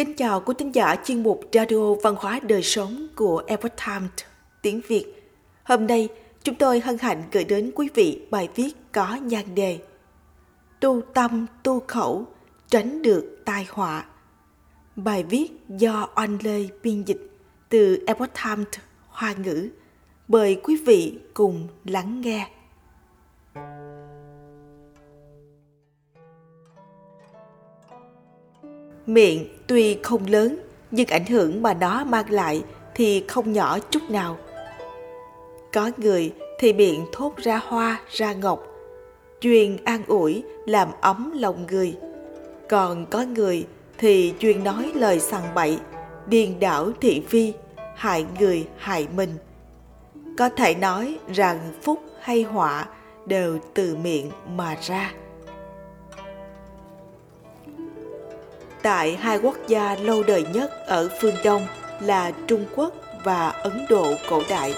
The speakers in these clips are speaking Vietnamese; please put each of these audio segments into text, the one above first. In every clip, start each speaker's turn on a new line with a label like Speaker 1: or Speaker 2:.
Speaker 1: Kính chào quý thính giả chuyên mục Radio Văn hóa Đời Sống của Epoch Times tiếng Việt. Hôm nay, chúng tôi hân hạnh gửi đến quý vị bài viết có nhan đề Tu tâm, tu khẩu, tránh được tai họa. Bài viết do Oanh Lê biên dịch từ Epoch Times Hoa ngữ. Mời quý vị cùng lắng nghe. Miệng tuy không lớn nhưng ảnh hưởng mà nó mang lại thì không nhỏ chút nào. Có người thì miệng thốt ra hoa ra ngọc, chuyên an ủi làm ấm lòng người. Còn có người thì chuyên nói lời sằng bậy, điên đảo thị phi, hại người hại mình. Có thể nói rằng phúc hay họa đều từ miệng mà ra. Tại hai quốc gia lâu đời nhất ở phương Đông là Trung Quốc và Ấn Độ cổ đại.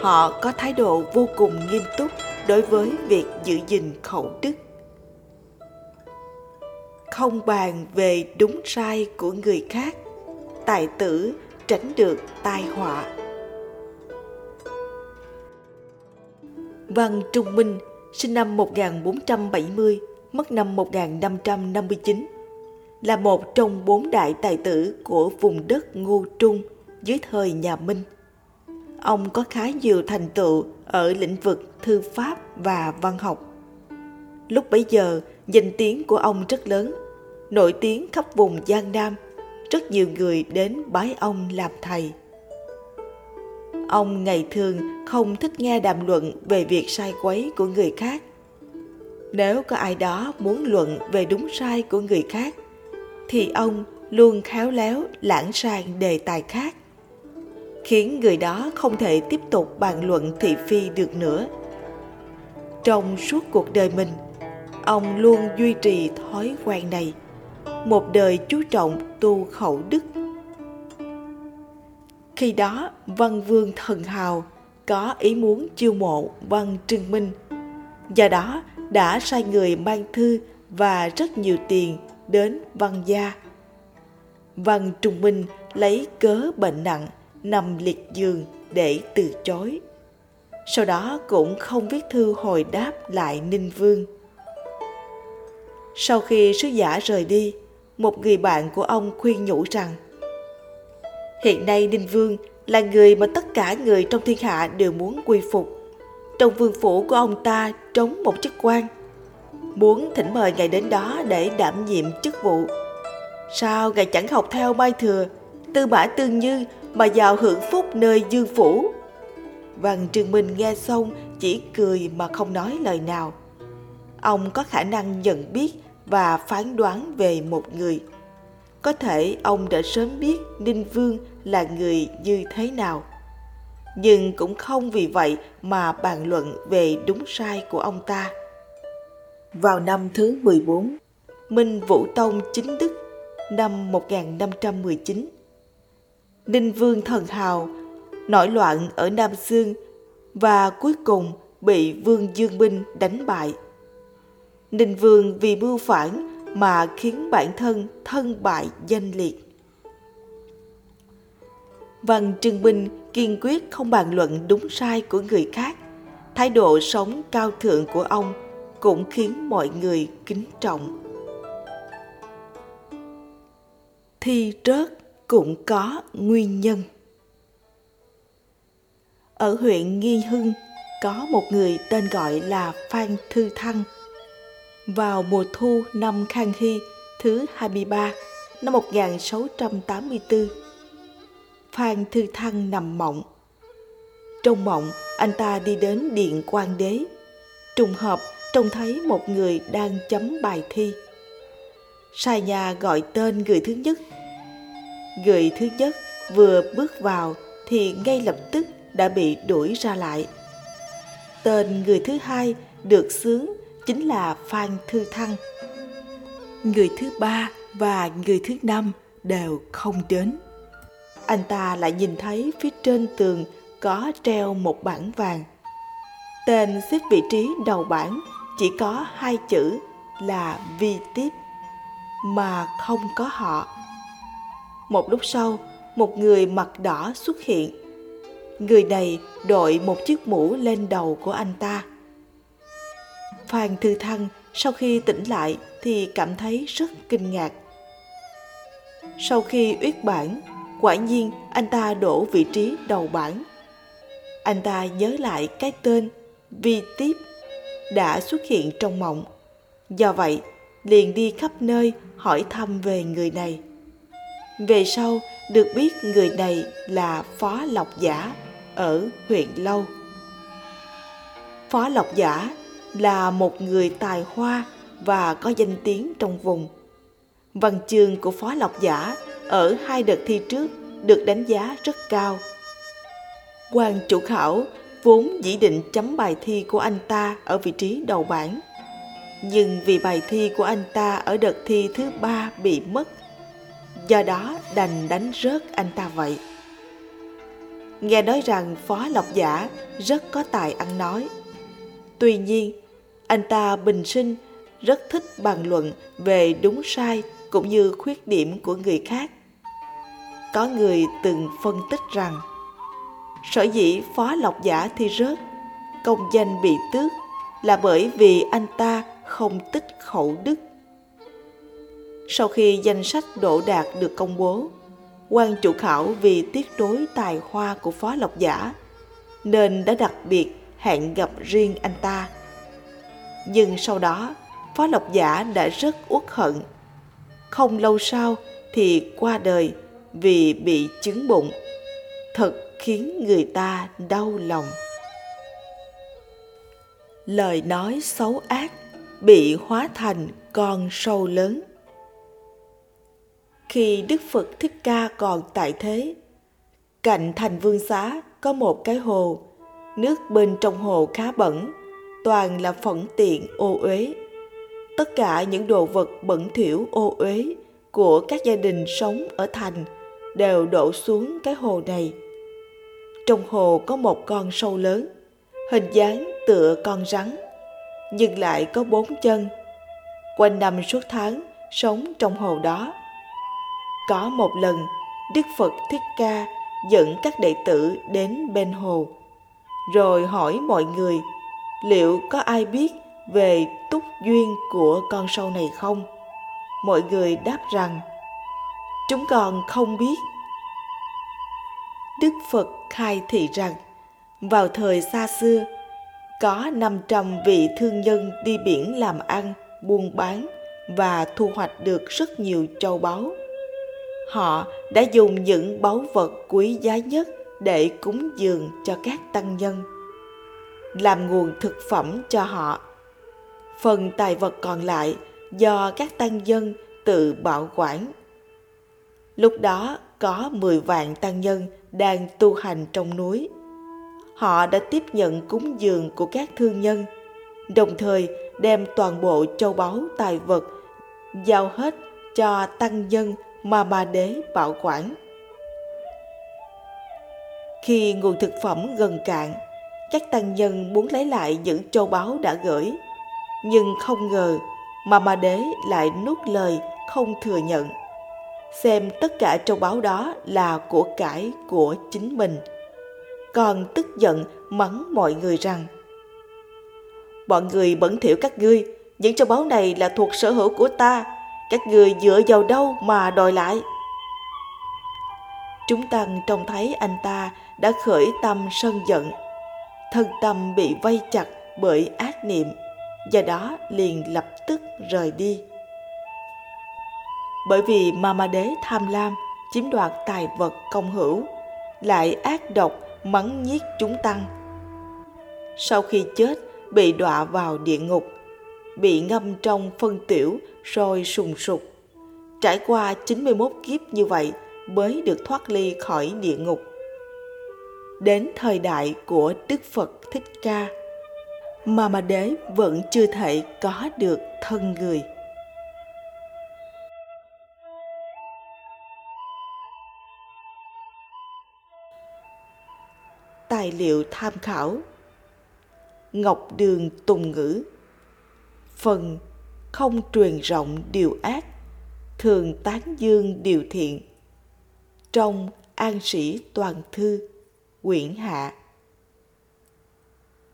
Speaker 1: Họ có thái độ vô cùng nghiêm túc đối với việc giữ gìn khẩu đức. Không bàn về đúng sai của người khác, tài tử tránh được tai họa. Văn Trung Minh sinh năm 1470, mất năm 1559 là một trong bốn đại tài tử của vùng đất Ngô Trung dưới thời nhà Minh. Ông có khá nhiều thành tựu ở lĩnh vực thư pháp và văn học. Lúc bấy giờ, danh tiếng của ông rất lớn, nổi tiếng khắp vùng Giang Nam, rất nhiều người đến bái ông làm thầy. Ông ngày thường không thích nghe đàm luận về việc sai quấy của người khác. Nếu có ai đó muốn luận về đúng sai của người khác, thì ông luôn khéo léo, lãng sang đề tài khác, khiến người đó không thể tiếp tục bàn luận thị phi được nữa. Trong suốt cuộc đời mình, ông luôn duy trì thói quen này, một đời chú trọng tu khẩu đức. Khi đó, văn vương thần hào có ý muốn chiêu mộ văn trương minh, do đó đã sai người mang thư và rất nhiều tiền đến văn gia. Văn Trung Minh lấy cớ bệnh nặng nằm liệt giường để từ chối. Sau đó cũng không viết thư hồi đáp lại Ninh Vương. Sau khi sứ giả rời đi, một người bạn của ông khuyên nhủ rằng Hiện nay Ninh Vương là người mà tất cả người trong thiên hạ đều muốn quy phục. Trong vương phủ của ông ta trống một chức quan – muốn thỉnh mời ngài đến đó để đảm nhiệm chức vụ. Sao ngài chẳng học theo Mai Thừa, Tư Mã Tương Như mà vào hưởng phúc nơi dương phủ? Văn Trường Minh nghe xong chỉ cười mà không nói lời nào. Ông có khả năng nhận biết và phán đoán về một người. Có thể ông đã sớm biết Ninh Vương là người như thế nào. Nhưng cũng không vì vậy mà bàn luận về đúng sai của ông ta. Vào năm thứ 14, Minh Vũ Tông chính đức năm 1519. Ninh Vương Thần Hào nổi loạn ở Nam Sương và cuối cùng bị Vương Dương Minh đánh bại. Ninh Vương vì mưu phản mà khiến bản thân thân bại danh liệt. Văn Trưng Minh kiên quyết không bàn luận đúng sai của người khác. Thái độ sống cao thượng của ông cũng khiến mọi người kính trọng thi rớt cũng có nguyên nhân ở huyện nghi hưng có một người tên gọi là phan thư thăng vào mùa thu năm Khang Hy thứ 23 năm 1684. Phan Thư Thăng nằm mộng. Trong mộng, anh ta đi đến điện quan đế. Trùng hợp trông thấy một người đang chấm bài thi. Sai nhà gọi tên người thứ nhất. Người thứ nhất vừa bước vào thì ngay lập tức đã bị đuổi ra lại. Tên người thứ hai được xướng chính là Phan Thư Thăng. Người thứ ba và người thứ năm đều không đến. Anh ta lại nhìn thấy phía trên tường có treo một bảng vàng. Tên xếp vị trí đầu bảng chỉ có hai chữ là vi tiếp mà không có họ Một lúc sau, một người mặt đỏ xuất hiện. Người này đội một chiếc mũ lên đầu của anh ta. Phan Thư Thăng sau khi tỉnh lại thì cảm thấy rất kinh ngạc. Sau khi uyết bản, quả nhiên anh ta đổ vị trí đầu bảng. Anh ta nhớ lại cái tên Vi Tiếp đã xuất hiện trong mộng. Do vậy, liền đi khắp nơi hỏi thăm về người này. Về sau, được biết người này là Phó Lộc Giả ở huyện Lâu. Phó Lộc Giả là một người tài hoa và có danh tiếng trong vùng. Văn chương của Phó Lộc Giả ở hai đợt thi trước được đánh giá rất cao. quan chủ khảo vốn dĩ định chấm bài thi của anh ta ở vị trí đầu bảng. Nhưng vì bài thi của anh ta ở đợt thi thứ ba bị mất, do đó đành đánh rớt anh ta vậy. Nghe nói rằng Phó Lộc Giả rất có tài ăn nói. Tuy nhiên, anh ta bình sinh rất thích bàn luận về đúng sai cũng như khuyết điểm của người khác. Có người từng phân tích rằng sở dĩ phó lộc giả thi rớt, công danh bị tước là bởi vì anh ta không tích khẩu đức. Sau khi danh sách đỗ đạt được công bố, quan chủ khảo vì tiếc đối tài hoa của phó lộc giả nên đã đặc biệt hẹn gặp riêng anh ta. Nhưng sau đó, phó lộc giả đã rất uất hận. Không lâu sau thì qua đời vì bị chứng bụng. Thật khiến người ta đau lòng. Lời nói xấu ác bị hóa thành con sâu lớn. Khi đức phật thích ca còn tại thế, cạnh thành vương xá có một cái hồ, nước bên trong hồ khá bẩn, toàn là phẫn tiện ô uế. Tất cả những đồ vật bẩn thỉu ô uế của các gia đình sống ở thành đều đổ xuống cái hồ này trong hồ có một con sâu lớn, hình dáng tựa con rắn, nhưng lại có bốn chân. Quanh năm suốt tháng sống trong hồ đó. Có một lần, Đức Phật Thích Ca dẫn các đệ tử đến bên hồ, rồi hỏi mọi người liệu có ai biết về túc duyên của con sâu này không? Mọi người đáp rằng chúng con không biết Đức Phật khai thị rằng vào thời xa xưa có 500 vị thương nhân đi biển làm ăn, buôn bán và thu hoạch được rất nhiều châu báu. Họ đã dùng những báu vật quý giá nhất để cúng dường cho các tăng nhân, làm nguồn thực phẩm cho họ. Phần tài vật còn lại do các tăng nhân tự bảo quản. Lúc đó có 10 vạn tăng nhân đang tu hành trong núi. Họ đã tiếp nhận cúng dường của các thương nhân, đồng thời đem toàn bộ châu báu tài vật giao hết cho tăng nhân mà bà đế bảo quản. Khi nguồn thực phẩm gần cạn, các tăng nhân muốn lấy lại những châu báu đã gửi, nhưng không ngờ mà bà đế lại nuốt lời không thừa nhận xem tất cả châu báu đó là của cải, của chính mình. Còn tức giận, mắng mọi người rằng, bọn người bẩn thỉu các ngươi, những châu báu này là thuộc sở hữu của ta, các người dựa vào đâu mà đòi lại? Chúng tăng trông thấy anh ta đã khởi tâm sân giận, thân tâm bị vây chặt bởi ác niệm, do đó liền lập tức rời đi bởi vì Mama Đế tham lam, chiếm đoạt tài vật công hữu, lại ác độc mắng nhiếc chúng tăng. Sau khi chết, bị đọa vào địa ngục, bị ngâm trong phân tiểu rồi sùng sục. Trải qua 91 kiếp như vậy mới được thoát ly khỏi địa ngục. Đến thời đại của Đức Phật Thích Ca, Mama Đế vẫn chưa thể có được thân người. Tài liệu tham khảo ngọc đường tùng ngữ phần không truyền rộng điều ác thường tán dương điều thiện trong An Sĩ Toàn Thư, quyển hạ.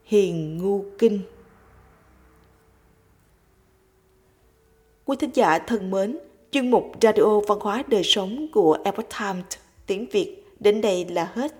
Speaker 1: Hiền Ngu Kinh Quý thính giả thân mến, chuyên mục Radio Văn hóa Đời Sống của Epoch Times tiếng Việt đến đây là hết.